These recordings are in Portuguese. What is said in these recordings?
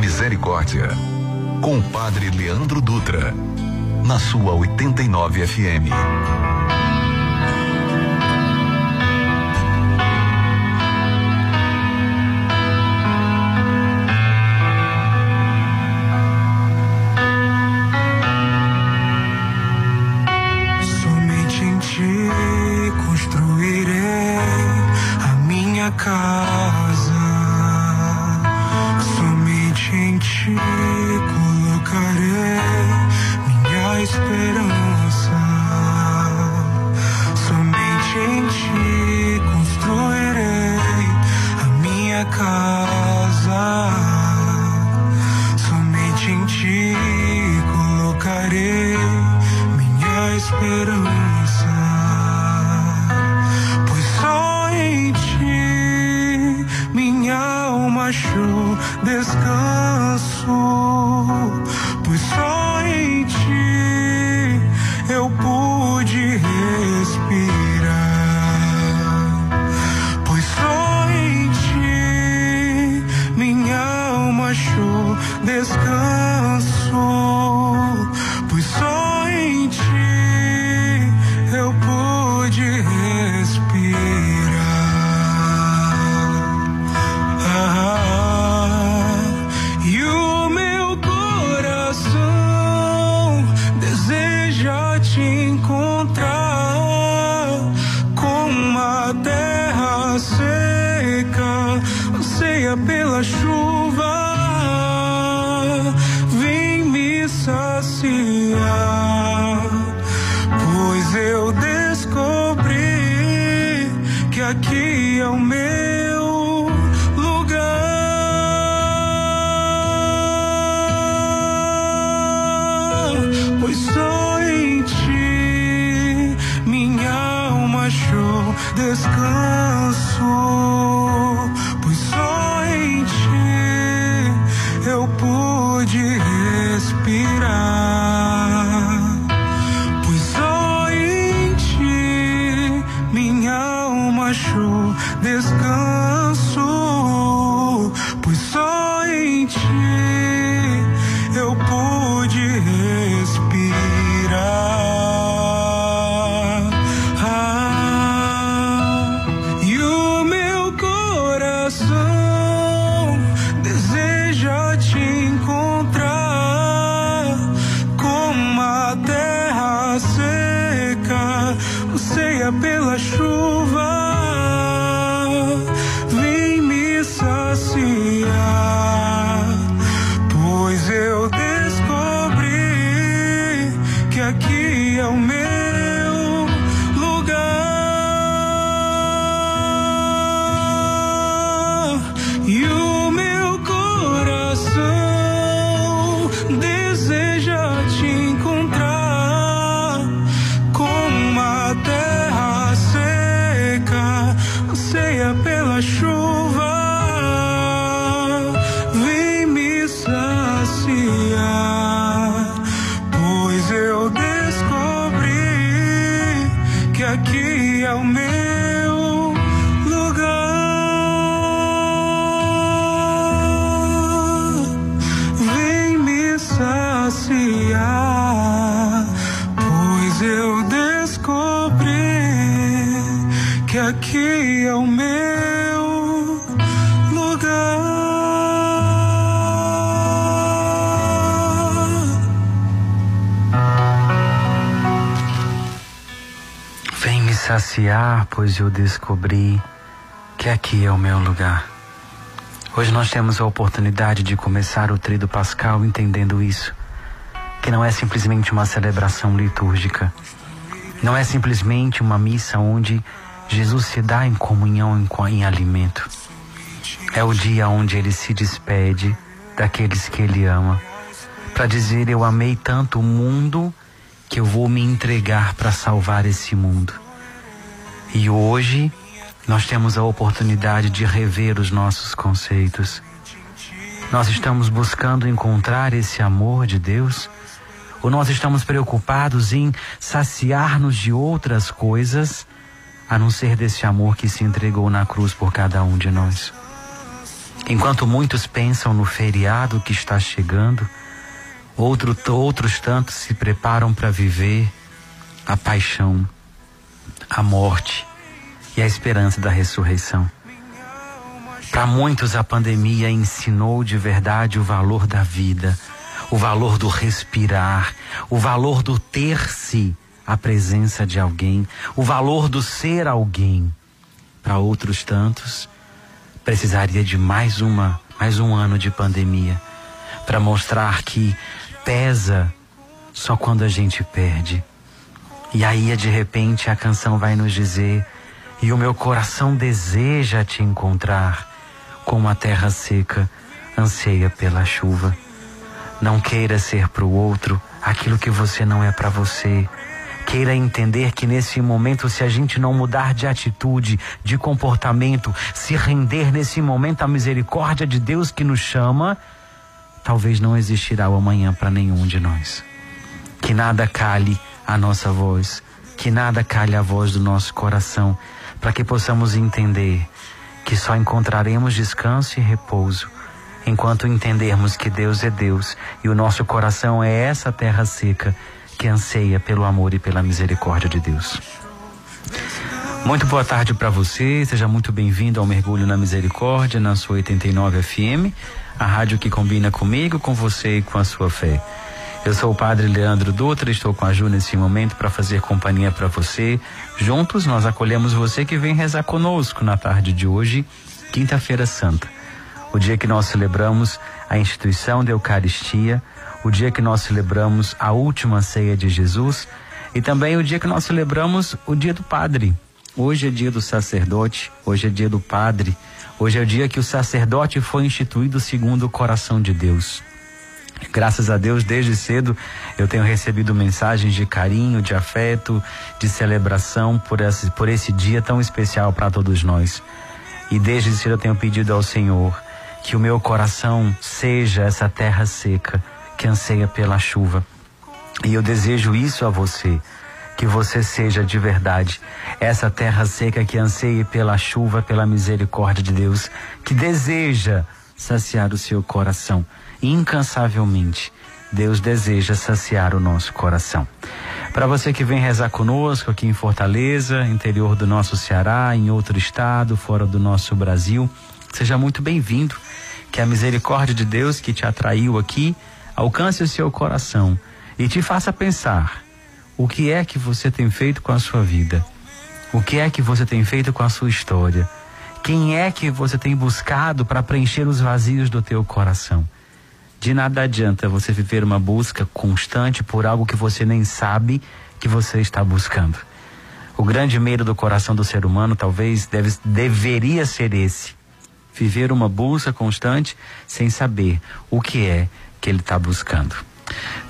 Misericórdia, com o Padre Leandro Dutra, na sua 89 FM. I. saciar, pois eu descobri que aqui é o meu lugar. Hoje nós temos a oportunidade de começar o trido pascal entendendo isso, que não é simplesmente uma celebração litúrgica, não é simplesmente uma missa onde Jesus se dá em comunhão em, em alimento. É o dia onde ele se despede daqueles que ele ama, para dizer: Eu amei tanto o mundo que eu vou me entregar para salvar esse mundo. E hoje nós temos a oportunidade de rever os nossos conceitos. Nós estamos buscando encontrar esse amor de Deus? Ou nós estamos preocupados em saciar-nos de outras coisas, a não ser desse amor que se entregou na cruz por cada um de nós? Enquanto muitos pensam no feriado que está chegando, outro, outros tantos se preparam para viver a paixão, a morte e a esperança da ressurreição. Para muitos, a pandemia ensinou de verdade o valor da vida, o valor do respirar, o valor do ter-se à presença de alguém, o valor do ser alguém. Para outros tantos, precisaria de mais uma, mais um ano de pandemia para mostrar que pesa só quando a gente perde. E aí, de repente, a canção vai nos dizer: E o meu coração deseja te encontrar como a terra seca anseia pela chuva. Não queira ser para o outro aquilo que você não é para você. Queira entender que nesse momento, se a gente não mudar de atitude, de comportamento, se render nesse momento à misericórdia de Deus que nos chama, talvez não existirá o amanhã para nenhum de nós. Que nada cale a nossa voz, que nada cale a voz do nosso coração, para que possamos entender que só encontraremos descanso e repouso enquanto entendermos que Deus é Deus e o nosso coração é essa terra seca que anseia pelo amor e pela misericórdia de Deus. Muito boa tarde para você, seja muito bem-vindo ao Mergulho na Misericórdia na sua 89 FM, a rádio que combina comigo, com você e com a sua fé. Eu sou o Padre Leandro Dutra, estou com a Ju nesse momento para fazer companhia para você. Juntos nós acolhemos você que vem rezar conosco na tarde de hoje, quinta-feira santa. O dia que nós celebramos a instituição da Eucaristia, o dia que nós celebramos a última ceia de Jesus e também o dia que nós celebramos o dia do Padre. Hoje é dia do sacerdote, hoje é dia do Padre, hoje é o dia que o sacerdote foi instituído segundo o coração de Deus. Graças a Deus, desde cedo eu tenho recebido mensagens de carinho, de afeto, de celebração por esse, por esse dia tão especial para todos nós. E desde cedo eu tenho pedido ao Senhor que o meu coração seja essa terra seca que anseia pela chuva. E eu desejo isso a você, que você seja de verdade essa terra seca que anseia pela chuva, pela misericórdia de Deus, que deseja saciar o seu coração incansavelmente. Deus deseja saciar o nosso coração. Para você que vem rezar conosco aqui em Fortaleza, interior do nosso Ceará, em outro estado, fora do nosso Brasil, seja muito bem-vindo. Que a misericórdia de Deus que te atraiu aqui alcance o seu coração e te faça pensar o que é que você tem feito com a sua vida, o que é que você tem feito com a sua história, quem é que você tem buscado para preencher os vazios do teu coração. De nada adianta você viver uma busca constante por algo que você nem sabe que você está buscando. O grande medo do coração do ser humano talvez deve, deveria ser esse: viver uma busca constante sem saber o que é que ele está buscando.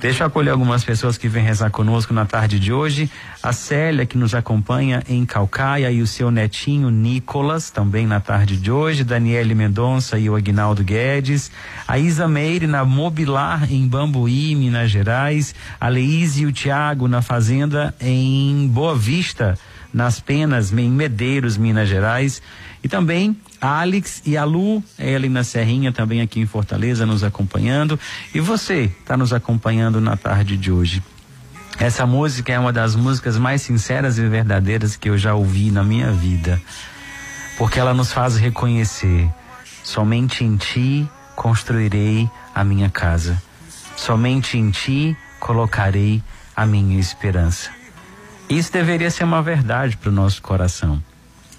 Deixa eu acolher algumas pessoas que vêm rezar conosco na tarde de hoje. A Célia, que nos acompanha em Calcaia, e o seu netinho Nicolas, também na tarde de hoje. Daniele Mendonça e o Agnaldo Guedes. A Isa Meire na Mobilar, em Bambuí, Minas Gerais. A Leíse e o Tiago na Fazenda, em Boa Vista, nas Penas, em Medeiros, Minas Gerais. E também a Alex e a Lu, Ellen na Serrinha, também aqui em Fortaleza, nos acompanhando. E você está nos acompanhando na tarde de hoje. Essa música é uma das músicas mais sinceras e verdadeiras que eu já ouvi na minha vida. Porque ela nos faz reconhecer: somente em ti construirei a minha casa. Somente em ti colocarei a minha esperança. Isso deveria ser uma verdade para o nosso coração.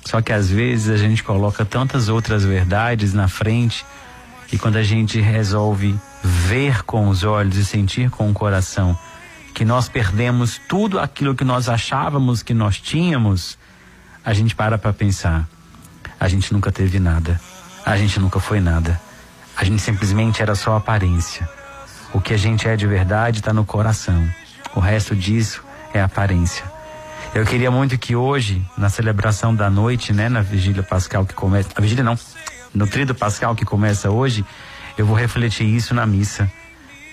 Só que às vezes a gente coloca tantas outras verdades na frente e quando a gente resolve ver com os olhos e sentir com o coração que nós perdemos tudo aquilo que nós achávamos que nós tínhamos, a gente para para pensar. A gente nunca teve nada. A gente nunca foi nada. A gente simplesmente era só aparência. O que a gente é de verdade está no coração. O resto disso é aparência. Eu queria muito que hoje, na celebração da noite, né, na vigília pascal que começa, a vigília não, no trido pascal que começa hoje, eu vou refletir isso na missa.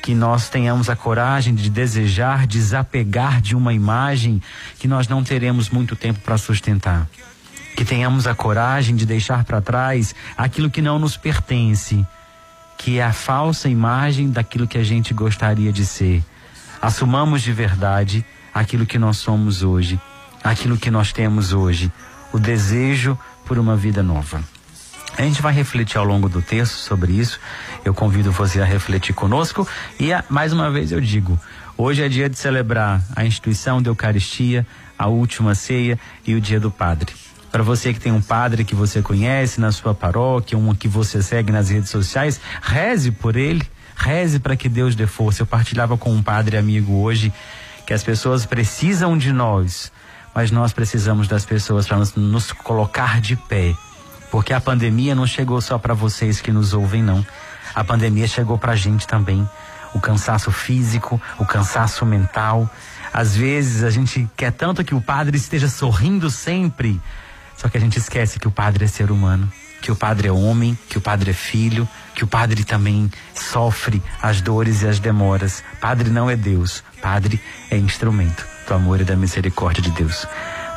Que nós tenhamos a coragem de desejar desapegar de uma imagem que nós não teremos muito tempo para sustentar. Que tenhamos a coragem de deixar para trás aquilo que não nos pertence, que é a falsa imagem daquilo que a gente gostaria de ser. Assumamos de verdade aquilo que nós somos hoje, aquilo que nós temos hoje, o desejo por uma vida nova. A gente vai refletir ao longo do texto sobre isso. Eu convido você a refletir conosco e a, mais uma vez eu digo, hoje é dia de celebrar a instituição da Eucaristia, a última ceia e o dia do Padre. Para você que tem um padre que você conhece na sua paróquia, um que você segue nas redes sociais, reze por ele, reze para que Deus dê força. Eu partilhava com um padre amigo hoje que as pessoas precisam de nós, mas nós precisamos das pessoas para nos, nos colocar de pé. Porque a pandemia não chegou só para vocês que nos ouvem, não. A pandemia chegou para a gente também. O cansaço físico, o cansaço mental. Às vezes a gente quer tanto que o padre esteja sorrindo sempre, só que a gente esquece que o padre é ser humano, que o padre é homem, que o padre é filho, que o padre também sofre as dores e as demoras. Padre não é Deus, padre é instrumento do amor e da misericórdia de Deus.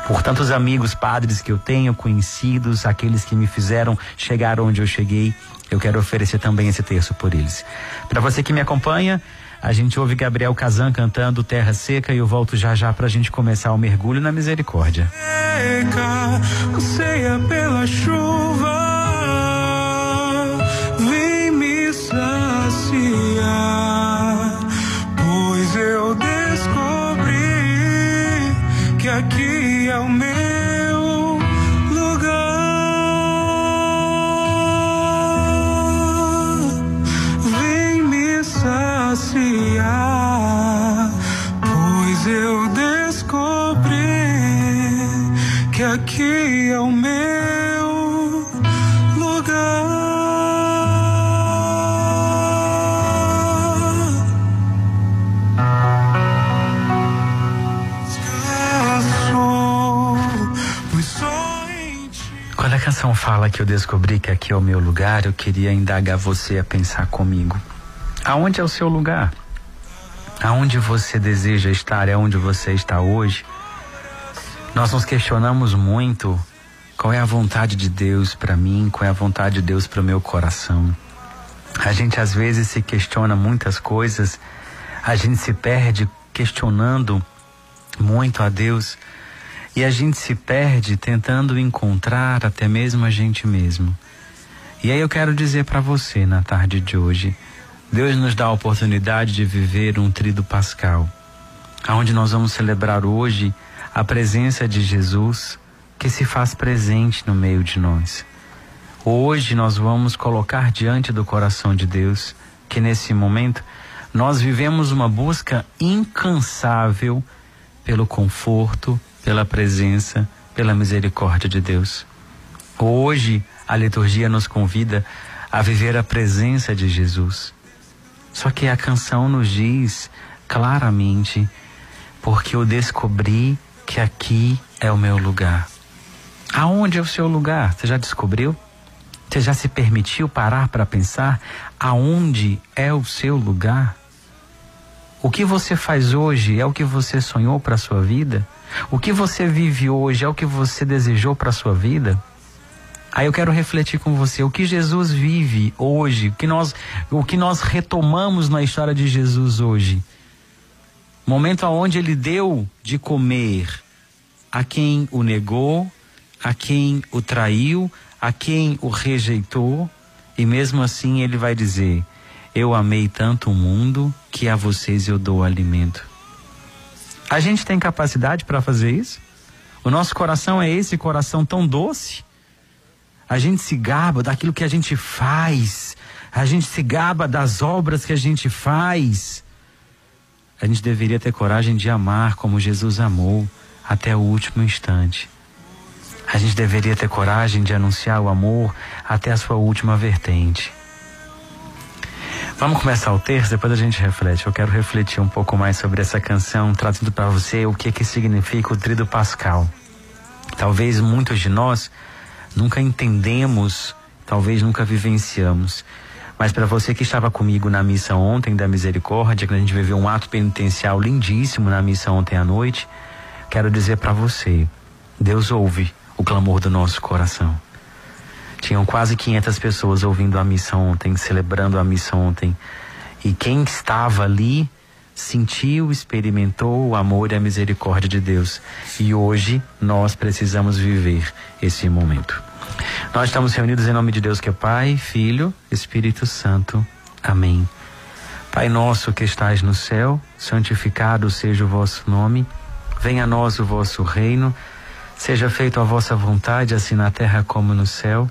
Por tantos amigos padres que eu tenho, conhecidos, aqueles que me fizeram chegar onde eu cheguei, eu quero oferecer também esse terço por eles. Para você que me acompanha, a gente ouve Gabriel Kazan cantando Terra Seca e eu volto já já para a gente começar o mergulho na misericórdia. Seca, ceia pela chuva, vem me saciar, aqui fala que eu descobri que aqui é o meu lugar, eu queria indagar você a pensar comigo. Aonde é o seu lugar? Aonde você deseja estar? É onde você está hoje? Nós nos questionamos muito qual é a vontade de Deus para mim, qual é a vontade de Deus para o meu coração. A gente às vezes se questiona muitas coisas, a gente se perde questionando muito a Deus e a gente se perde tentando encontrar até mesmo a gente mesmo. E aí eu quero dizer para você na tarde de hoje, Deus nos dá a oportunidade de viver um trido pascal, aonde nós vamos celebrar hoje a presença de Jesus que se faz presente no meio de nós. Hoje nós vamos colocar diante do coração de Deus que nesse momento nós vivemos uma busca incansável pelo conforto, pela presença, pela misericórdia de Deus. Hoje a liturgia nos convida a viver a presença de Jesus. Só que a canção nos diz claramente, porque eu descobri que aqui é o meu lugar. Aonde é o seu lugar? Você já descobriu? Você já se permitiu parar para pensar aonde é o seu lugar? O que você faz hoje é o que você sonhou para sua vida? O que você vive hoje é o que você desejou para sua vida? Aí eu quero refletir com você o que Jesus vive hoje, o que nós, o que nós retomamos na história de Jesus hoje. Momento aonde ele deu de comer a quem o negou, a quem o traiu, a quem o rejeitou, e mesmo assim ele vai dizer: Eu amei tanto o mundo que a vocês eu dou alimento. A gente tem capacidade para fazer isso? O nosso coração é esse coração tão doce? A gente se gaba daquilo que a gente faz, a gente se gaba das obras que a gente faz. A gente deveria ter coragem de amar como Jesus amou até o último instante. A gente deveria ter coragem de anunciar o amor até a sua última vertente. Vamos começar o terço, depois a gente reflete. Eu quero refletir um pouco mais sobre essa canção, trazendo para você o que que significa o trido pascal. Talvez muitos de nós nunca entendemos, talvez nunca vivenciamos. Mas para você que estava comigo na missa ontem da misericórdia, que a gente viveu um ato penitencial lindíssimo na missa ontem à noite, quero dizer para você, Deus ouve o clamor do nosso coração. Tinham quase 500 pessoas ouvindo a missão ontem, celebrando a missão ontem. E quem estava ali sentiu, experimentou o amor e a misericórdia de Deus. E hoje nós precisamos viver esse momento. Nós estamos reunidos em nome de Deus que é Pai, Filho, Espírito Santo. Amém. Pai nosso que estais no céu, santificado seja o vosso nome. Venha a nós o vosso reino. Seja feita a vossa vontade, assim na terra como no céu.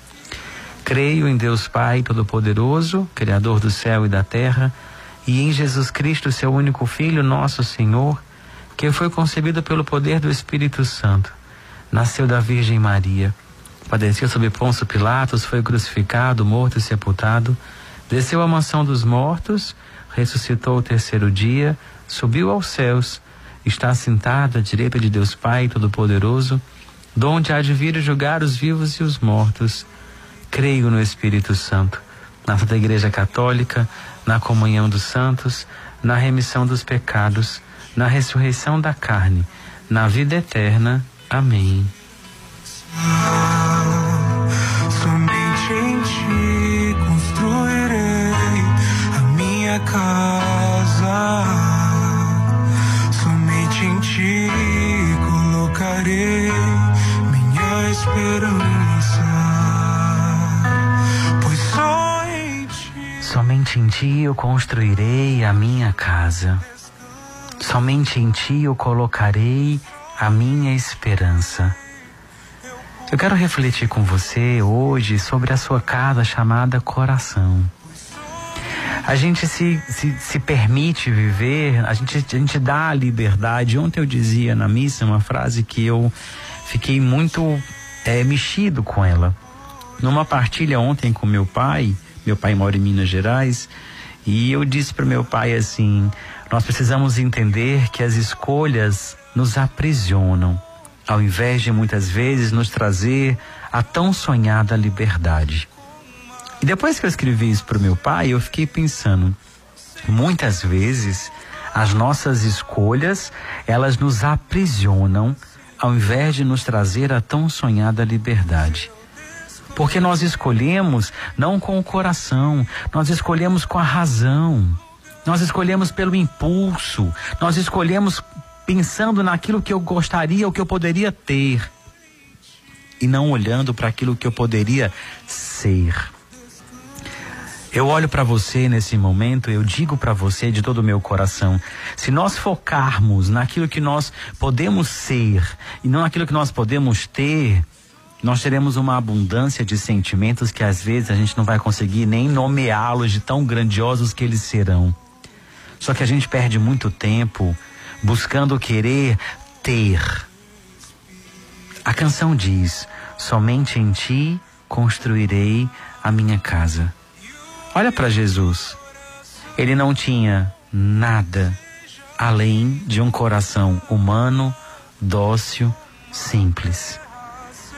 Creio em Deus Pai Todo-Poderoso, Criador do céu e da terra, e em Jesus Cristo, seu único Filho, nosso Senhor, que foi concebido pelo poder do Espírito Santo. Nasceu da Virgem Maria, padeceu sob Ponço Pilatos, foi crucificado, morto e sepultado, desceu à mansão dos mortos, ressuscitou o terceiro dia, subiu aos céus, está sentado à direita de Deus Pai Todo-Poderoso, donde há de vir julgar os vivos e os mortos. Creio no Espírito Santo, na Santa Igreja Católica, na comunhão dos santos, na remissão dos pecados, na ressurreição da carne, na vida eterna. Amém. Somente em ti construirei a minha casa. Somente em ti colocarei minha esperança. Somente em ti eu construirei a minha casa. Somente em ti eu colocarei a minha esperança. Eu quero refletir com você hoje sobre a sua casa chamada coração. A gente se, se, se permite viver, a gente, a gente dá a liberdade. Ontem eu dizia na missa uma frase que eu fiquei muito é, mexido com ela. Numa partilha ontem com meu pai, meu pai mora em Minas Gerais, e eu disse para meu pai assim: nós precisamos entender que as escolhas nos aprisionam, ao invés de muitas vezes nos trazer a tão sonhada liberdade. E depois que eu escrevi isso para meu pai, eu fiquei pensando, muitas vezes as nossas escolhas, elas nos aprisionam ao invés de nos trazer a tão sonhada liberdade. Porque nós escolhemos não com o coração, nós escolhemos com a razão. Nós escolhemos pelo impulso, nós escolhemos pensando naquilo que eu gostaria, o que eu poderia ter, e não olhando para aquilo que eu poderia ser. Eu olho para você nesse momento, eu digo para você de todo o meu coração: se nós focarmos naquilo que nós podemos ser e não naquilo que nós podemos ter, nós teremos uma abundância de sentimentos que às vezes a gente não vai conseguir nem nomeá-los de tão grandiosos que eles serão. Só que a gente perde muito tempo buscando querer ter. A canção diz: Somente em ti construirei a minha casa. Olha para Jesus. Ele não tinha nada além de um coração humano, dócil, simples.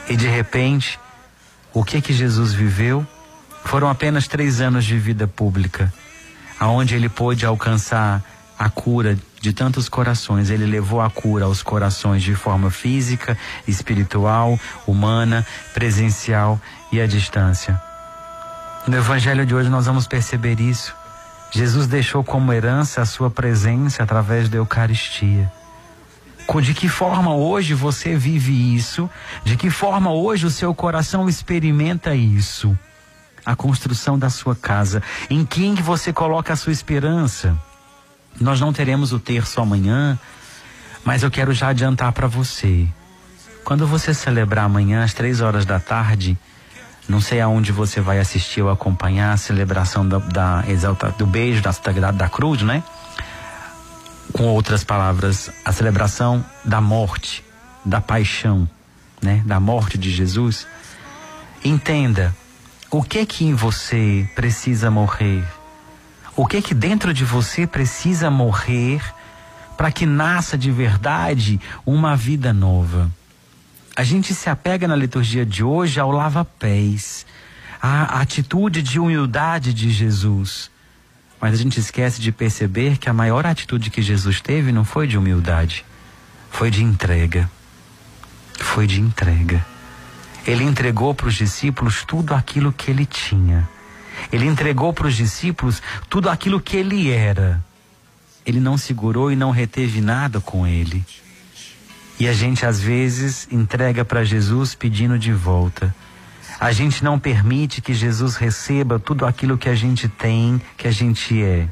E de repente, o que que Jesus viveu? Foram apenas três anos de vida pública, aonde ele pôde alcançar a cura de tantos corações. Ele levou a cura aos corações de forma física, espiritual, humana, presencial e à distância. No Evangelho de hoje nós vamos perceber isso. Jesus deixou como herança a sua presença através da Eucaristia. De que forma hoje você vive isso? De que forma hoje o seu coração experimenta isso? A construção da sua casa. Em quem que você coloca a sua esperança? Nós não teremos o terço amanhã, mas eu quero já adiantar para você. Quando você celebrar amanhã às três horas da tarde, não sei aonde você vai assistir ou acompanhar a celebração da, da exalta, do beijo da, da, da cruz, né? Com outras palavras, a celebração da morte, da paixão, né? Da morte de Jesus. Entenda o que que em você precisa morrer. O que que dentro de você precisa morrer para que nasça de verdade uma vida nova. A gente se apega na liturgia de hoje ao lava-pés, à atitude de humildade de Jesus. Mas a gente esquece de perceber que a maior atitude que Jesus teve não foi de humildade, foi de entrega. Foi de entrega. Ele entregou para os discípulos tudo aquilo que ele tinha. Ele entregou para os discípulos tudo aquilo que ele era. Ele não segurou e não reteve nada com ele. E a gente às vezes entrega para Jesus pedindo de volta. A gente não permite que Jesus receba tudo aquilo que a gente tem, que a gente é.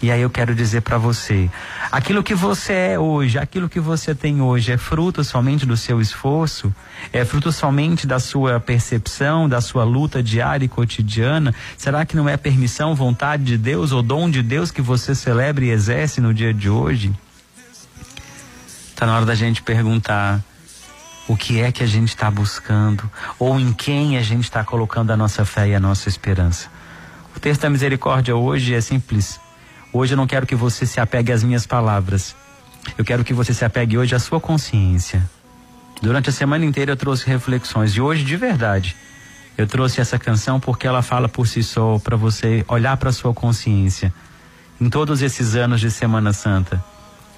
E aí eu quero dizer para você, aquilo que você é hoje, aquilo que você tem hoje é fruto somente do seu esforço? É fruto somente da sua percepção, da sua luta diária e cotidiana? Será que não é permissão, vontade de Deus ou dom de Deus que você celebra e exerce no dia de hoje? Está na hora da gente perguntar o que é que a gente está buscando ou em quem a gente está colocando a nossa fé e a nossa esperança. O texto da misericórdia hoje é simples Hoje eu não quero que você se apegue às minhas palavras. Eu quero que você se apegue hoje à sua consciência. Durante a semana inteira eu trouxe reflexões e hoje, de verdade, eu trouxe essa canção porque ela fala por si só para você olhar para sua consciência. Em todos esses anos de Semana Santa,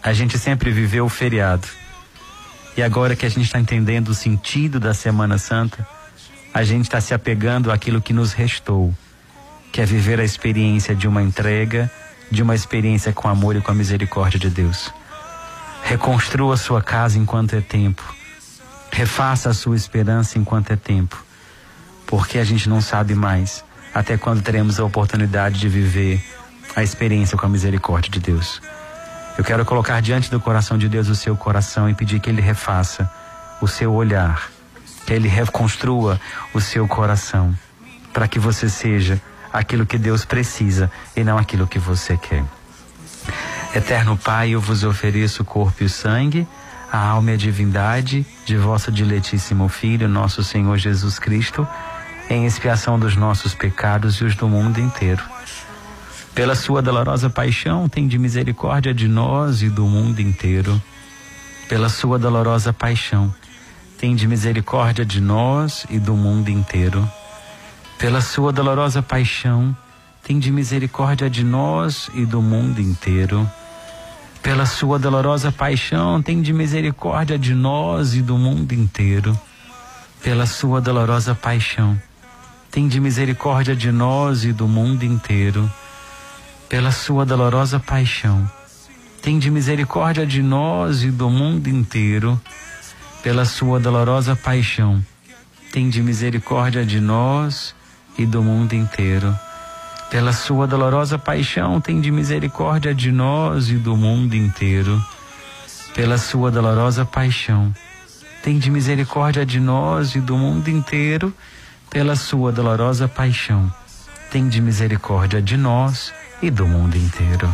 a gente sempre viveu o feriado. E agora que a gente está entendendo o sentido da Semana Santa, a gente está se apegando àquilo que nos restou, que é viver a experiência de uma entrega de uma experiência com amor e com a misericórdia de Deus. Reconstrua sua casa enquanto é tempo. Refaça a sua esperança enquanto é tempo. Porque a gente não sabe mais até quando teremos a oportunidade de viver a experiência com a misericórdia de Deus. Eu quero colocar diante do coração de Deus o seu coração e pedir que Ele refaça o seu olhar, que Ele reconstrua o seu coração, para que você seja aquilo que Deus precisa e não aquilo que você quer. Eterno Pai, eu vos ofereço o corpo e o sangue, a alma e a divindade de vosso diletíssimo Filho, nosso Senhor Jesus Cristo, em expiação dos nossos pecados e os do mundo inteiro. Pela sua dolorosa paixão, tem de misericórdia de nós e do mundo inteiro. Pela sua dolorosa paixão, tem de misericórdia de nós e do mundo inteiro pela sua dolorosa paixão, tem de misericórdia de nós e do mundo inteiro. Pela sua dolorosa paixão, tem de misericórdia de nós e do mundo inteiro. Pela sua dolorosa paixão, tem de misericórdia de nós e do mundo inteiro. Pela sua dolorosa paixão, tem de misericórdia de nós e do mundo inteiro. Pela sua dolorosa paixão, tem de misericórdia de nós e do mundo inteiro. Pela sua dolorosa paixão, tem de misericórdia de nós e do mundo inteiro. Pela sua dolorosa paixão, tem de misericórdia de nós e do mundo inteiro. Pela sua dolorosa paixão, tem de misericórdia de nós e do mundo inteiro.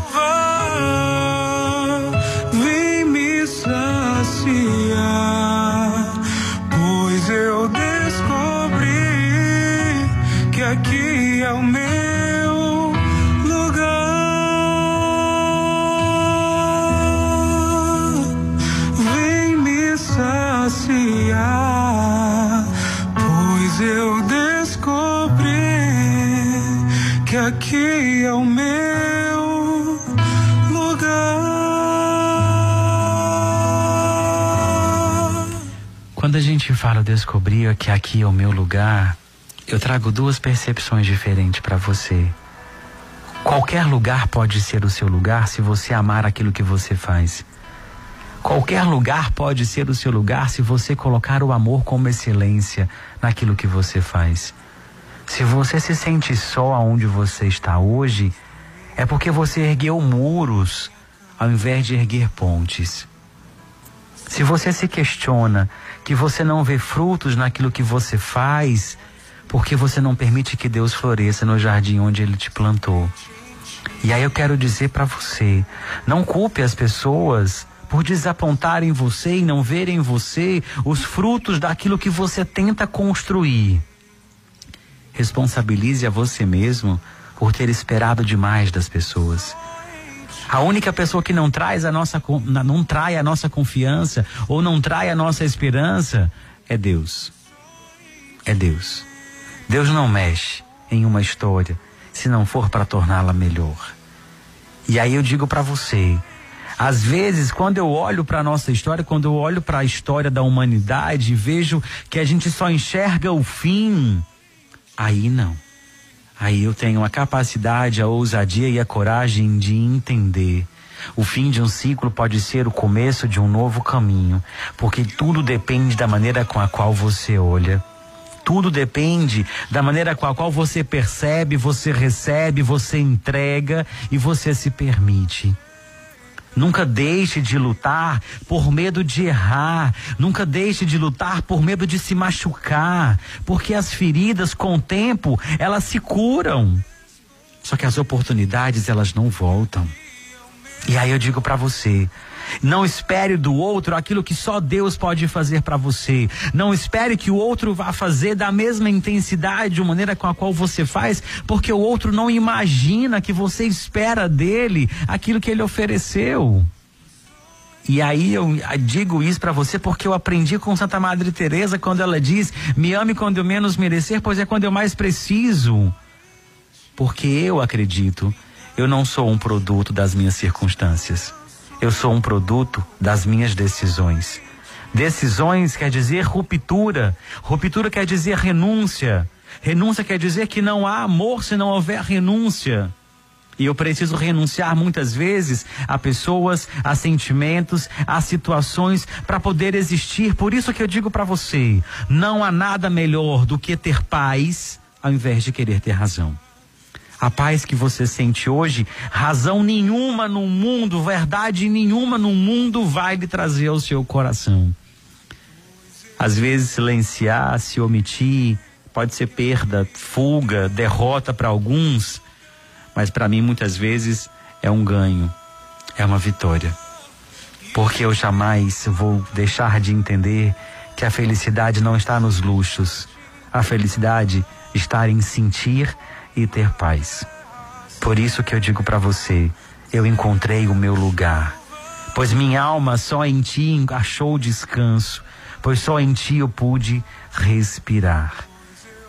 A gente fala descobrir que aqui é o meu lugar, eu trago duas percepções diferentes para você. Qualquer lugar pode ser o seu lugar se você amar aquilo que você faz. Qualquer lugar pode ser o seu lugar se você colocar o amor como excelência naquilo que você faz. Se você se sente só aonde você está hoje, é porque você ergueu muros ao invés de erguer pontes. Se você se questiona que você não vê frutos naquilo que você faz, porque você não permite que Deus floresça no jardim onde Ele te plantou. E aí eu quero dizer para você: não culpe as pessoas por desapontarem você e não verem em você os frutos daquilo que você tenta construir. Responsabilize a você mesmo por ter esperado demais das pessoas. A única pessoa que não traz a nossa não trai a nossa confiança ou não trai a nossa esperança é Deus. É Deus. Deus não mexe em uma história se não for para torná-la melhor. E aí eu digo para você, às vezes, quando eu olho para a nossa história, quando eu olho para a história da humanidade, vejo que a gente só enxerga o fim. Aí não. Aí eu tenho a capacidade, a ousadia e a coragem de entender. O fim de um ciclo pode ser o começo de um novo caminho, porque tudo depende da maneira com a qual você olha. Tudo depende da maneira com a qual você percebe, você recebe, você entrega e você se permite. Nunca deixe de lutar por medo de errar. Nunca deixe de lutar por medo de se machucar. Porque as feridas, com o tempo, elas se curam. Só que as oportunidades, elas não voltam. E aí eu digo para você, não espere do outro aquilo que só Deus pode fazer para você. Não espere que o outro vá fazer da mesma intensidade, de maneira com a qual você faz, porque o outro não imagina que você espera dele aquilo que ele ofereceu. E aí eu digo isso para você porque eu aprendi com Santa Madre Teresa quando ela diz: "Me ame quando eu menos merecer, pois é quando eu mais preciso". Porque eu acredito, eu não sou um produto das minhas circunstâncias. Eu sou um produto das minhas decisões. Decisões quer dizer ruptura. Ruptura quer dizer renúncia. Renúncia quer dizer que não há amor se não houver renúncia. E eu preciso renunciar muitas vezes a pessoas, a sentimentos, a situações para poder existir. Por isso que eu digo para você: não há nada melhor do que ter paz ao invés de querer ter razão a paz que você sente hoje, razão nenhuma no mundo, verdade nenhuma no mundo vai lhe trazer ao seu coração. Às vezes, silenciar, se omitir, pode ser perda, fuga, derrota para alguns, mas para mim, muitas vezes, é um ganho, é uma vitória. Porque eu jamais vou deixar de entender que a felicidade não está nos luxos, a felicidade está em sentir e ter paz. Por isso que eu digo para você, eu encontrei o meu lugar, pois minha alma só em ti achou descanso, pois só em ti eu pude respirar.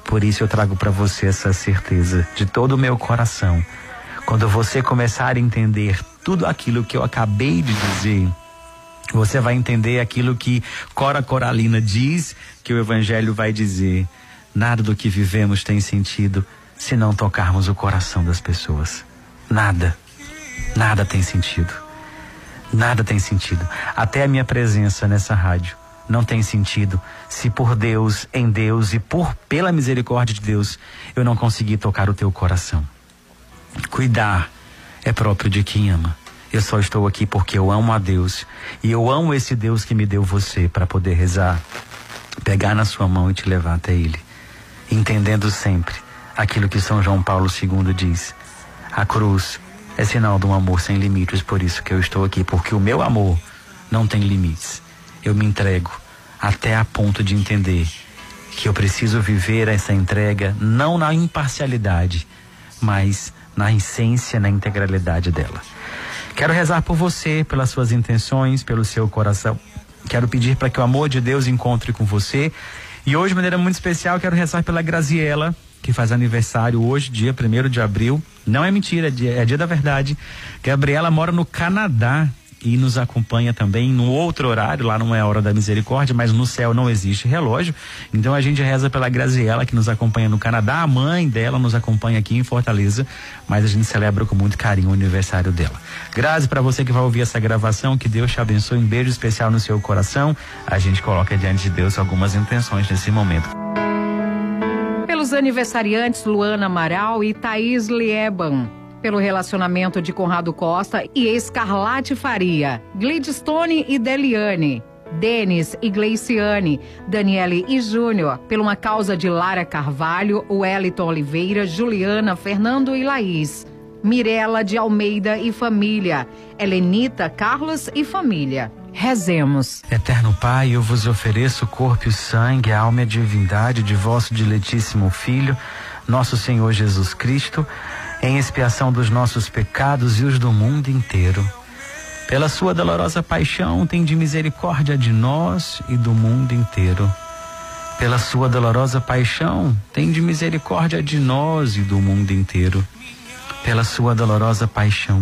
Por isso eu trago para você essa certeza de todo o meu coração. Quando você começar a entender tudo aquilo que eu acabei de dizer, você vai entender aquilo que Cora Coralina diz que o Evangelho vai dizer. Nada do que vivemos tem sentido se não tocarmos o coração das pessoas. Nada, nada tem sentido. Nada tem sentido. Até a minha presença nessa rádio não tem sentido se por Deus, em Deus e por pela misericórdia de Deus eu não conseguir tocar o teu coração. Cuidar é próprio de quem ama. Eu só estou aqui porque eu amo a Deus e eu amo esse Deus que me deu você para poder rezar, pegar na sua mão e te levar até Ele, entendendo sempre aquilo que São João Paulo II diz. A cruz é sinal de um amor sem limites, por isso que eu estou aqui, porque o meu amor não tem limites. Eu me entrego até a ponto de entender que eu preciso viver essa entrega não na imparcialidade, mas na essência, na integralidade dela. Quero rezar por você, pelas suas intenções, pelo seu coração. Quero pedir para que o amor de Deus encontre com você. E hoje, de maneira muito especial, quero rezar pela Graziela, que faz aniversário hoje, dia 1 de abril. Não é mentira, é dia, é dia da verdade. Gabriela mora no Canadá e nos acompanha também no outro horário, lá não é a hora da misericórdia, mas no céu não existe relógio. Então a gente reza pela Graziela, que nos acompanha no Canadá, a mãe dela nos acompanha aqui em Fortaleza, mas a gente celebra com muito carinho o aniversário dela. Grazi, para você que vai ouvir essa gravação, que Deus te abençoe, um beijo especial no seu coração. A gente coloca diante de Deus algumas intenções nesse momento os aniversariantes Luana Amaral e Thaís Lieban. Pelo relacionamento de Conrado Costa e Escarlate Faria, Gladstone e Deliane. Denis e Gleiciane, Daniele e Júnior, por uma causa de Lara Carvalho, Wellington Oliveira, Juliana, Fernando e Laís. Mirela de Almeida e família, Helenita, Carlos e família. Rezemos. Eterno Pai, eu vos ofereço o corpo e o sangue, a alma e a divindade de vosso diletíssimo Filho, nosso Senhor Jesus Cristo, em expiação dos nossos pecados e os do mundo inteiro. Pela sua dolorosa paixão, tem de misericórdia de nós e do mundo inteiro. Pela sua dolorosa paixão, tem de misericórdia de nós e do mundo inteiro. Pela sua dolorosa paixão,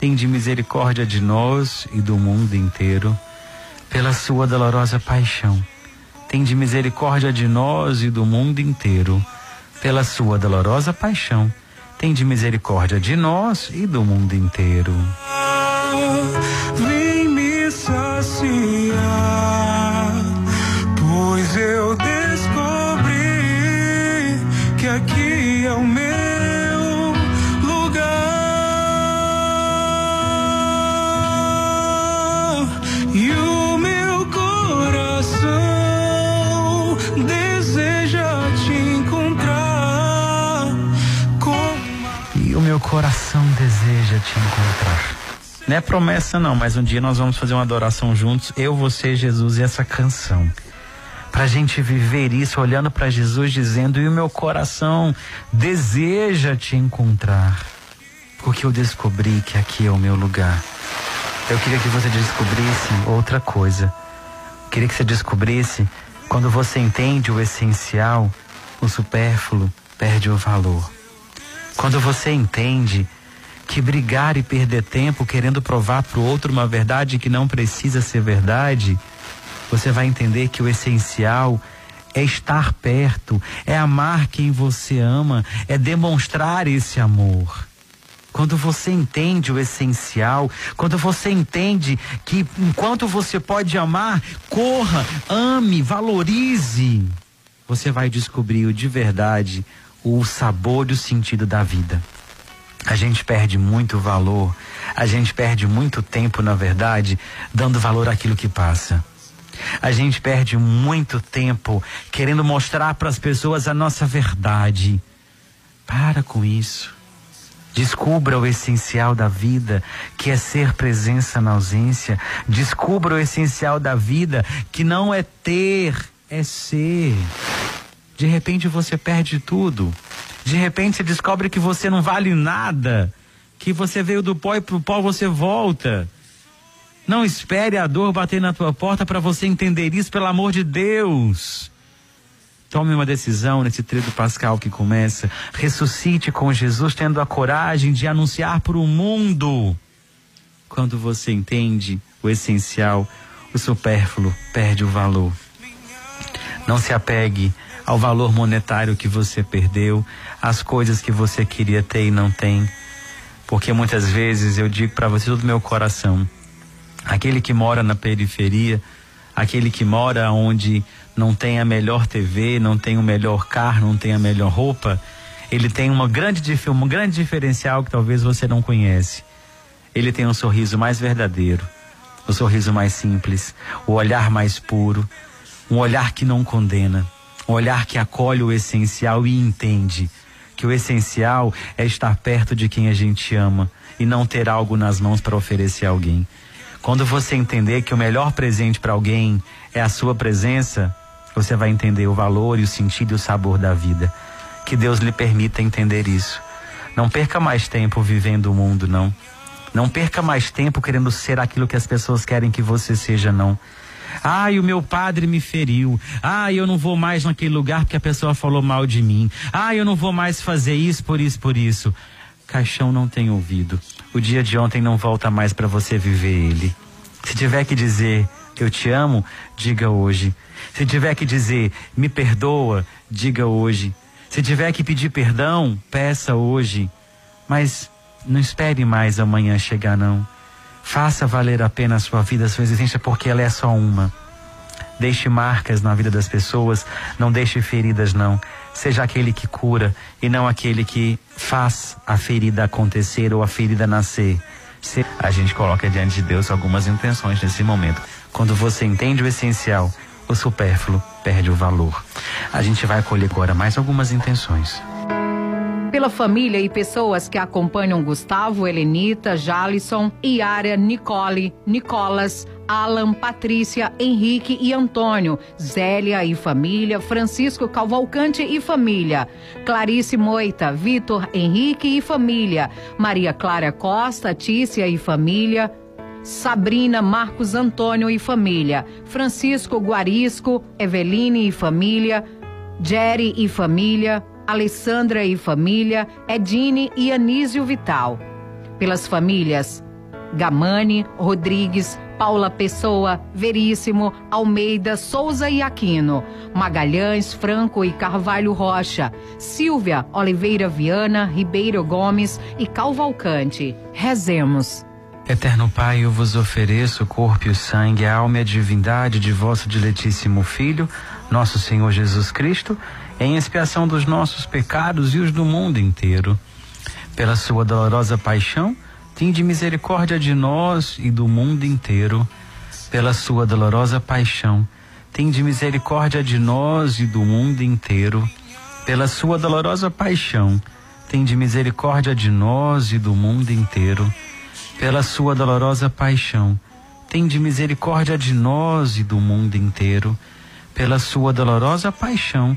tende misericórdia de nós e do mundo inteiro. Pela sua dolorosa paixão, tende misericórdia de nós e do mundo inteiro. Pela sua dolorosa paixão, tende misericórdia de nós e do mundo inteiro. Vem me saciar coração deseja te encontrar. Não é promessa não, mas um dia nós vamos fazer uma adoração juntos, eu, você, Jesus e essa canção para a gente viver isso olhando para Jesus dizendo: E o meu coração deseja te encontrar, porque eu descobri que aqui é o meu lugar. Eu queria que você descobrisse outra coisa. Eu queria que você descobrisse quando você entende o essencial, o supérfluo perde o valor. Quando você entende que brigar e perder tempo querendo provar para o outro uma verdade que não precisa ser verdade você vai entender que o essencial é estar perto, é amar quem você ama, é demonstrar esse amor. Quando você entende o essencial, quando você entende que enquanto você pode amar, corra, ame, valorize, você vai descobrir de verdade o sabor e o sentido da vida. A gente perde muito valor, a gente perde muito tempo, na verdade, dando valor àquilo que passa. A gente perde muito tempo querendo mostrar para as pessoas a nossa verdade. Para com isso. Descubra o essencial da vida, que é ser presença na ausência. Descubra o essencial da vida, que não é ter, é ser. De repente você perde tudo. De repente você descobre que você não vale nada. Que você veio do pó e pro pó você volta. Não espere a dor bater na tua porta para você entender isso, pelo amor de Deus. Tome uma decisão nesse tríduo pascal que começa. Ressuscite com Jesus, tendo a coragem de anunciar para o mundo. Quando você entende o essencial, o supérfluo perde o valor. Não se apegue ao valor monetário que você perdeu, às coisas que você queria ter e não tem. Porque muitas vezes eu digo para você do meu coração, aquele que mora na periferia, aquele que mora onde não tem a melhor TV, não tem o melhor carro, não tem a melhor roupa, ele tem uma grande, um grande diferencial que talvez você não conhece. Ele tem um sorriso mais verdadeiro, um sorriso mais simples, o olhar mais puro, um olhar que não condena, um olhar que acolhe o essencial e entende que o essencial é estar perto de quem a gente ama e não ter algo nas mãos para oferecer a alguém. Quando você entender que o melhor presente para alguém é a sua presença, você vai entender o valor e o sentido e o sabor da vida. Que Deus lhe permita entender isso. Não perca mais tempo vivendo o mundo, não. Não perca mais tempo querendo ser aquilo que as pessoas querem que você seja, não. Ai, o meu padre me feriu. Ai, eu não vou mais naquele lugar porque a pessoa falou mal de mim. Ai, eu não vou mais fazer isso por isso, por isso. Caixão não tem ouvido. O dia de ontem não volta mais para você viver ele. Se tiver que dizer eu te amo, diga hoje. Se tiver que dizer me perdoa, diga hoje. Se tiver que pedir perdão, peça hoje. Mas Não espere mais amanhã chegar, não. Faça valer a pena a sua vida, a sua existência, porque ela é só uma. Deixe marcas na vida das pessoas, não deixe feridas, não. Seja aquele que cura e não aquele que faz a ferida acontecer ou a ferida nascer. Se a gente coloca diante de Deus algumas intenções nesse momento. Quando você entende o essencial, o supérfluo perde o valor. A gente vai acolher agora mais algumas intenções pela família e pessoas que acompanham Gustavo, Helenita, Jalisson, Yara, Nicole, Nicolas, Alan, Patrícia, Henrique e Antônio, Zélia e família, Francisco Calvalcante e família, Clarice Moita, Vitor Henrique e família, Maria Clara Costa, Tícia e família, Sabrina Marcos Antônio e família, Francisco Guarisco, Eveline e família, Jerry e família, Alessandra e família, Edine e Anísio Vital. Pelas famílias Gamani, Rodrigues, Paula Pessoa, Veríssimo, Almeida, Souza e Aquino, Magalhães, Franco e Carvalho Rocha, Silvia, Oliveira Viana, Ribeiro Gomes e Calvalcante. Rezemos. Eterno Pai, eu vos ofereço o corpo e o sangue, a alma e a divindade de vosso diletíssimo Filho, nosso Senhor Jesus Cristo, em expiação dos nossos pecados e os do mundo inteiro. Pela sua dolorosa paixão, tende misericórdia de nós e do mundo inteiro. Pela sua dolorosa paixão, tende misericórdia de nós e do mundo inteiro. Pela sua dolorosa paixão, tende misericórdia de nós e do mundo inteiro. Pela sua dolorosa paixão, tende misericórdia de nós e do mundo inteiro. Pela sua dolorosa paixão,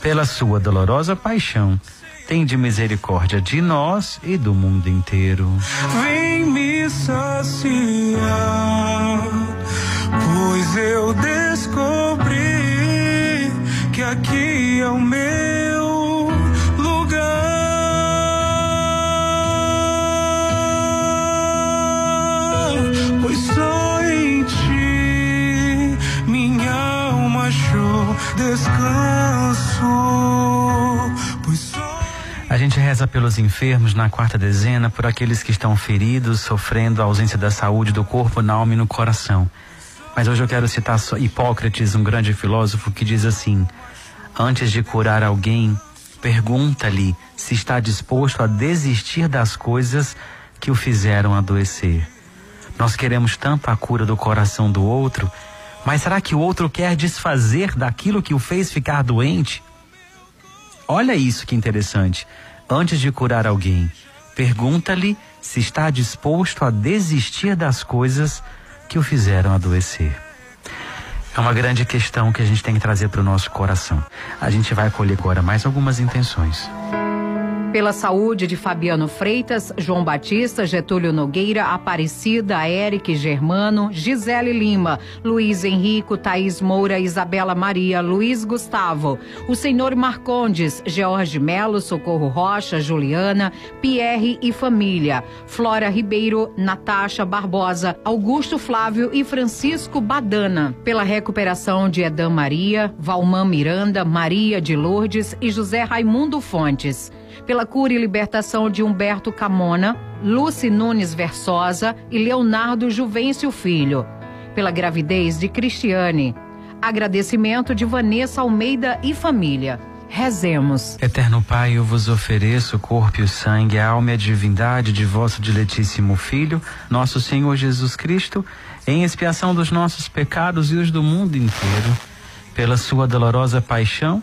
pela sua dolorosa paixão, tende misericórdia de nós e do mundo inteiro. Vem me saciar, pois eu descobri que aqui é o meu lugar. Pois só achou descanso. A gente reza pelos enfermos na quarta dezena, por aqueles que estão feridos, sofrendo a ausência da saúde do corpo, na alma e no coração. Mas hoje eu quero citar Hipócrates, um grande filósofo, que diz assim: Antes de curar alguém, pergunta-lhe se está disposto a desistir das coisas que o fizeram adoecer. Nós queremos tanto a cura do coração do outro, mas será que o outro quer desfazer daquilo que o fez ficar doente? Olha isso que interessante. Antes de curar alguém, pergunta-lhe se está disposto a desistir das coisas que o fizeram adoecer. É uma grande questão que a gente tem que trazer para o nosso coração. A gente vai colher agora mais algumas intenções pela saúde de Fabiano Freitas, João Batista, Getúlio Nogueira, Aparecida, Eric Germano, Gisele Lima, Luiz Henrico, Thaís Moura, Isabela Maria, Luiz Gustavo, o senhor Marcondes, George Melo, Socorro Rocha, Juliana, Pierre e família, Flora Ribeiro, Natasha Barbosa, Augusto Flávio e Francisco Badana, pela recuperação de Edam Maria, Valmã Miranda, Maria de Lourdes e José Raimundo Fontes pela cura e libertação de Humberto Camona, Lucy Nunes Versosa e Leonardo Juvencio Filho, pela gravidez de Cristiane. Agradecimento de Vanessa Almeida e família. Rezemos. Eterno Pai, eu vos ofereço o corpo e o sangue, a alma e a divindade de vosso diletíssimo Filho, nosso Senhor Jesus Cristo, em expiação dos nossos pecados e os do mundo inteiro. Pela sua dolorosa paixão,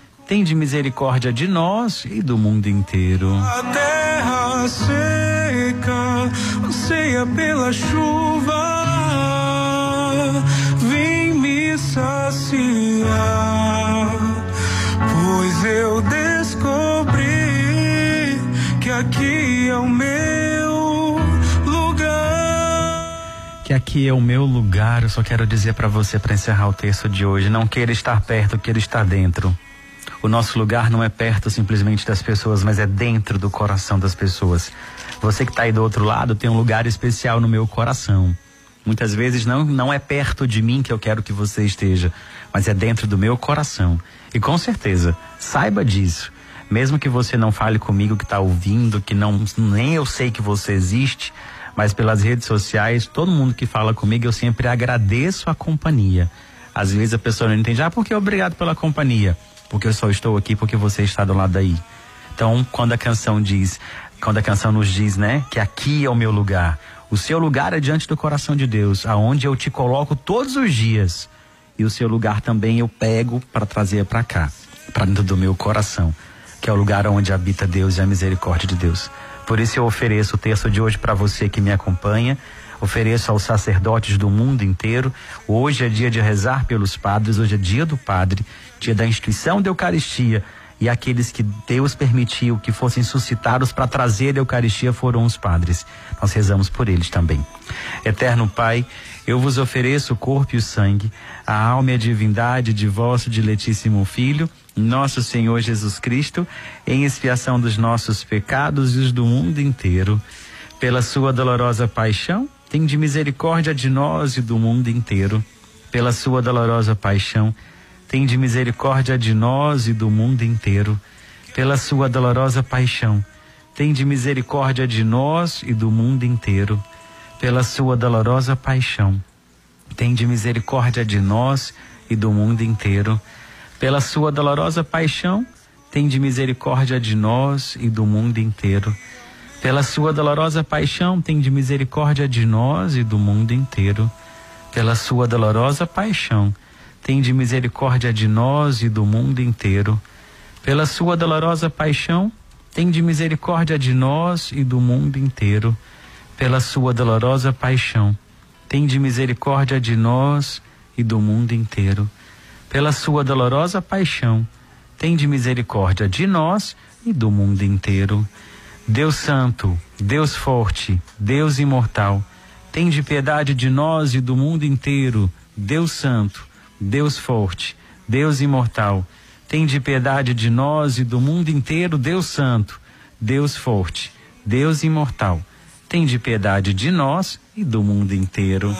tende misericórdia de nós e do mundo inteiro. A terra seca, anseia pela chuva, vem me saciar, pois eu descobri que aqui é o meu lugar. Que aqui é o meu lugar, eu só quero dizer para você para encerrar o texto de hoje, não queira estar perto, queira estar dentro. O nosso lugar não é perto simplesmente das pessoas, mas é dentro do coração das pessoas. Você que está aí do outro lado tem um lugar especial no meu coração. Muitas vezes não, não é perto de mim que eu quero que você esteja, mas é dentro do meu coração. E com certeza, saiba disso. Mesmo que você não fale comigo que está ouvindo, que não nem eu sei que você existe, mas pelas redes sociais, todo mundo que fala comigo, eu sempre agradeço a companhia. Às vezes a pessoa não entende, ah, porque obrigado pela companhia? Porque eu só estou aqui porque você está do lado daí. Então, quando a canção diz, quando a canção nos diz, né, que aqui é o meu lugar, o seu lugar é diante do coração de Deus, aonde eu te coloco todos os dias. E o seu lugar também eu pego para trazer para cá, para dentro do meu coração, que é o lugar onde habita Deus e a misericórdia de Deus. Por isso eu ofereço o texto de hoje para você que me acompanha, ofereço aos sacerdotes do mundo inteiro. Hoje é dia de rezar pelos padres, hoje é dia do padre, dia da instituição da Eucaristia. E aqueles que Deus permitiu que fossem suscitados para trazer a Eucaristia foram os padres. Nós rezamos por eles também. Eterno Pai, eu vos ofereço o corpo e o sangue, a alma e a divindade de vosso diletíssimo Filho, nosso Senhor Jesus Cristo, em expiação dos nossos pecados e os do mundo inteiro. Pela sua dolorosa paixão, tende misericórdia de nós e do mundo inteiro. Pela sua dolorosa paixão, tende misericórdia de nós e do mundo inteiro. Pela sua dolorosa paixão, tende misericórdia de nós e do mundo inteiro. Pela sua dolorosa paixão, tende misericórdia de nós e do mundo inteiro. Pela sua dolorosa paixão, tende misericórdia de nós e do mundo inteiro. Pela sua dolorosa paixão, tende misericórdia de nós e do mundo inteiro. Pela sua dolorosa paixão, tende misericórdia de nós e do mundo inteiro. Pela sua dolorosa paixão, tende misericórdia de nós e do mundo inteiro. Pela sua dolorosa paixão, tende misericórdia de nós e do mundo inteiro. Pela sua dolorosa paixão, tende misericórdia de nós e do mundo inteiro. Deus Santo, Deus Forte, Deus Imortal, tende piedade de nós e do mundo inteiro. Deus Santo, Deus Forte, Deus Imortal, tende piedade de nós e do mundo inteiro. Deus Santo, Deus Forte, Deus Imortal, tende piedade de nós e do mundo inteiro.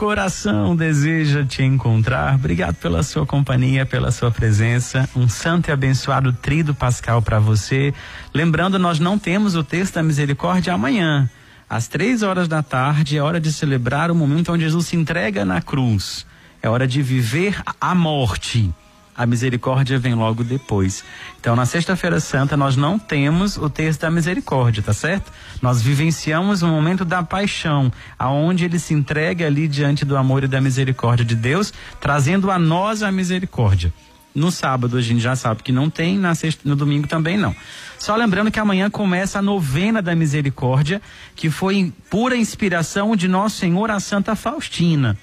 Coração deseja te encontrar. Obrigado pela sua companhia, pela sua presença. Um santo e abençoado trido pascal para você. Lembrando, nós não temos o texto da misericórdia amanhã. Às três horas da tarde é hora de celebrar o momento onde Jesus se entrega na cruz. É hora de viver a morte. A misericórdia vem logo depois. Então, na Sexta-feira Santa, nós não temos o texto da misericórdia, tá certo? Nós vivenciamos o momento da paixão, aonde ele se entrega ali diante do amor e da misericórdia de Deus, trazendo a nós a misericórdia. No sábado a gente já sabe que não tem, na sexta, no domingo também não. Só lembrando que amanhã começa a novena da misericórdia, que foi pura inspiração de Nosso Senhor a Santa Faustina.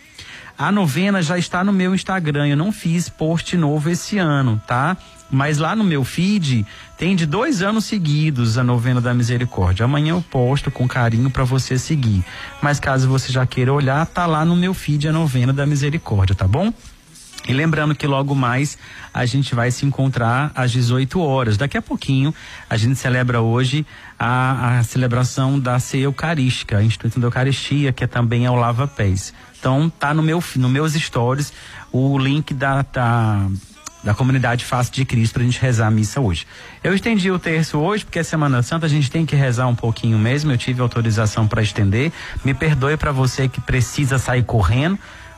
A novena já está no meu Instagram. Eu não fiz post novo esse ano, tá? Mas lá no meu feed tem de dois anos seguidos a novena da misericórdia. Amanhã eu posto com carinho para você seguir. Mas caso você já queira olhar, tá lá no meu feed a novena da misericórdia, tá bom? E lembrando que logo mais a gente vai se encontrar às 18 horas. Daqui a pouquinho a gente celebra hoje a, a celebração da ceia eucarística, a instituição da Eucaristia, que é também ao Lava Pés. Então tá no meu no meus stories o link da, da da comunidade Face de Cristo para a gente rezar a missa hoje. Eu estendi o terço hoje porque é Semana Santa, a gente tem que rezar um pouquinho mesmo. Eu tive autorização para estender. Me perdoe para você que precisa sair correndo,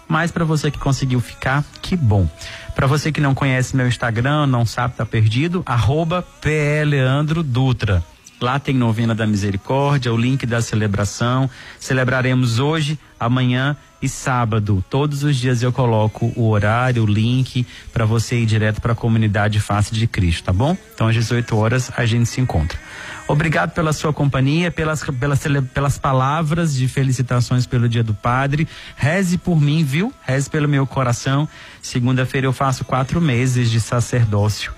mas para você que conseguiu ficar, que bom. Para você que não conhece meu Instagram, não sabe, tá perdido, arroba Dutra. Lá tem novena da misericórdia, o link da celebração. Celebraremos hoje, amanhã e sábado. Todos os dias eu coloco o horário, o link para você ir direto para a comunidade Face de Cristo, tá bom? Então às 18 horas a gente se encontra. Obrigado pela sua companhia, pelas, pelas, pelas palavras de felicitações pelo Dia do Padre. Reze por mim, viu? Reze pelo meu coração. Segunda-feira eu faço quatro meses de sacerdócio,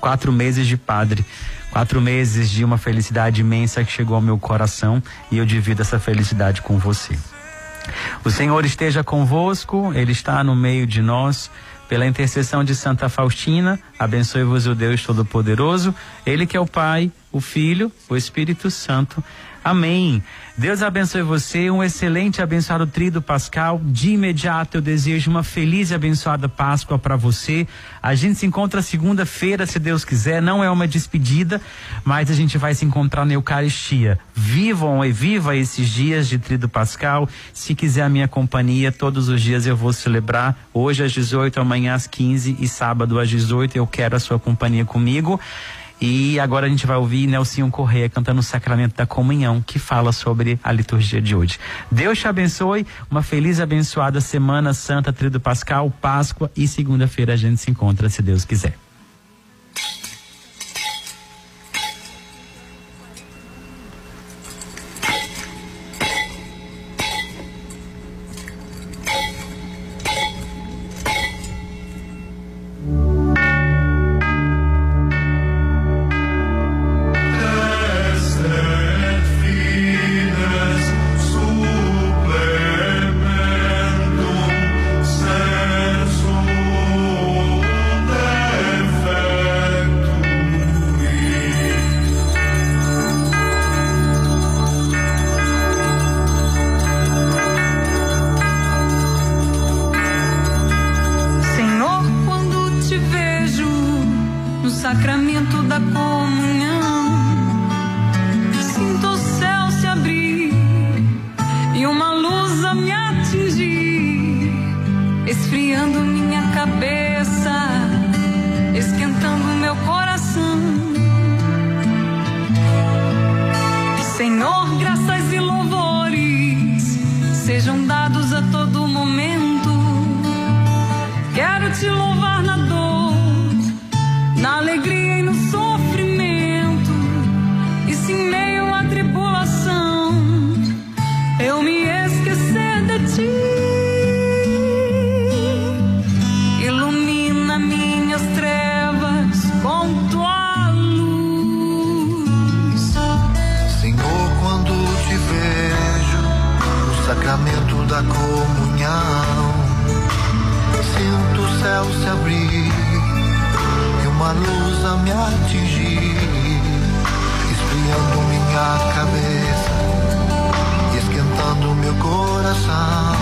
quatro meses de padre. Quatro meses de uma felicidade imensa que chegou ao meu coração e eu divido essa felicidade com você. O Senhor esteja convosco, Ele está no meio de nós. Pela intercessão de Santa Faustina, abençoe-vos o Deus Todo-Poderoso, Ele que é o Pai, o Filho, o Espírito Santo. Amém. Deus abençoe você, um excelente abençoado trido pascal. De imediato eu desejo uma feliz e abençoada Páscoa para você. A gente se encontra segunda-feira, se Deus quiser. Não é uma despedida, mas a gente vai se encontrar na Eucaristia. Vivam e viva esses dias de trido pascal. Se quiser a minha companhia, todos os dias eu vou celebrar. Hoje às 18, amanhã às 15 e sábado às 18. Eu quero a sua companhia comigo. E agora a gente vai ouvir Nelsinho Correia cantando o Sacramento da Comunhão, que fala sobre a liturgia de hoje. Deus te abençoe, uma feliz abençoada Semana Santa, Trido Pascal, Páscoa e segunda-feira a gente se encontra, se Deus quiser. sejam dados a todo momento. Quero te louvar. da comunhão. Sinto o céu se abrir e uma luz a me atingir, esfriando minha cabeça e esquentando meu coração.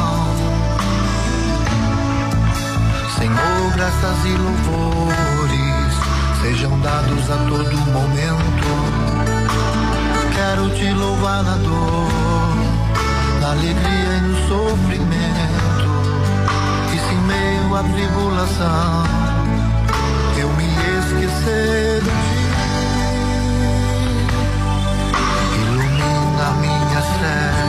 Senhor, graças e louvores sejam dados a todo momento. Quero te louvar na dor alegria e no sofrimento. E se em meio à tribulação eu me esquecer de ti, ilumina minha fé.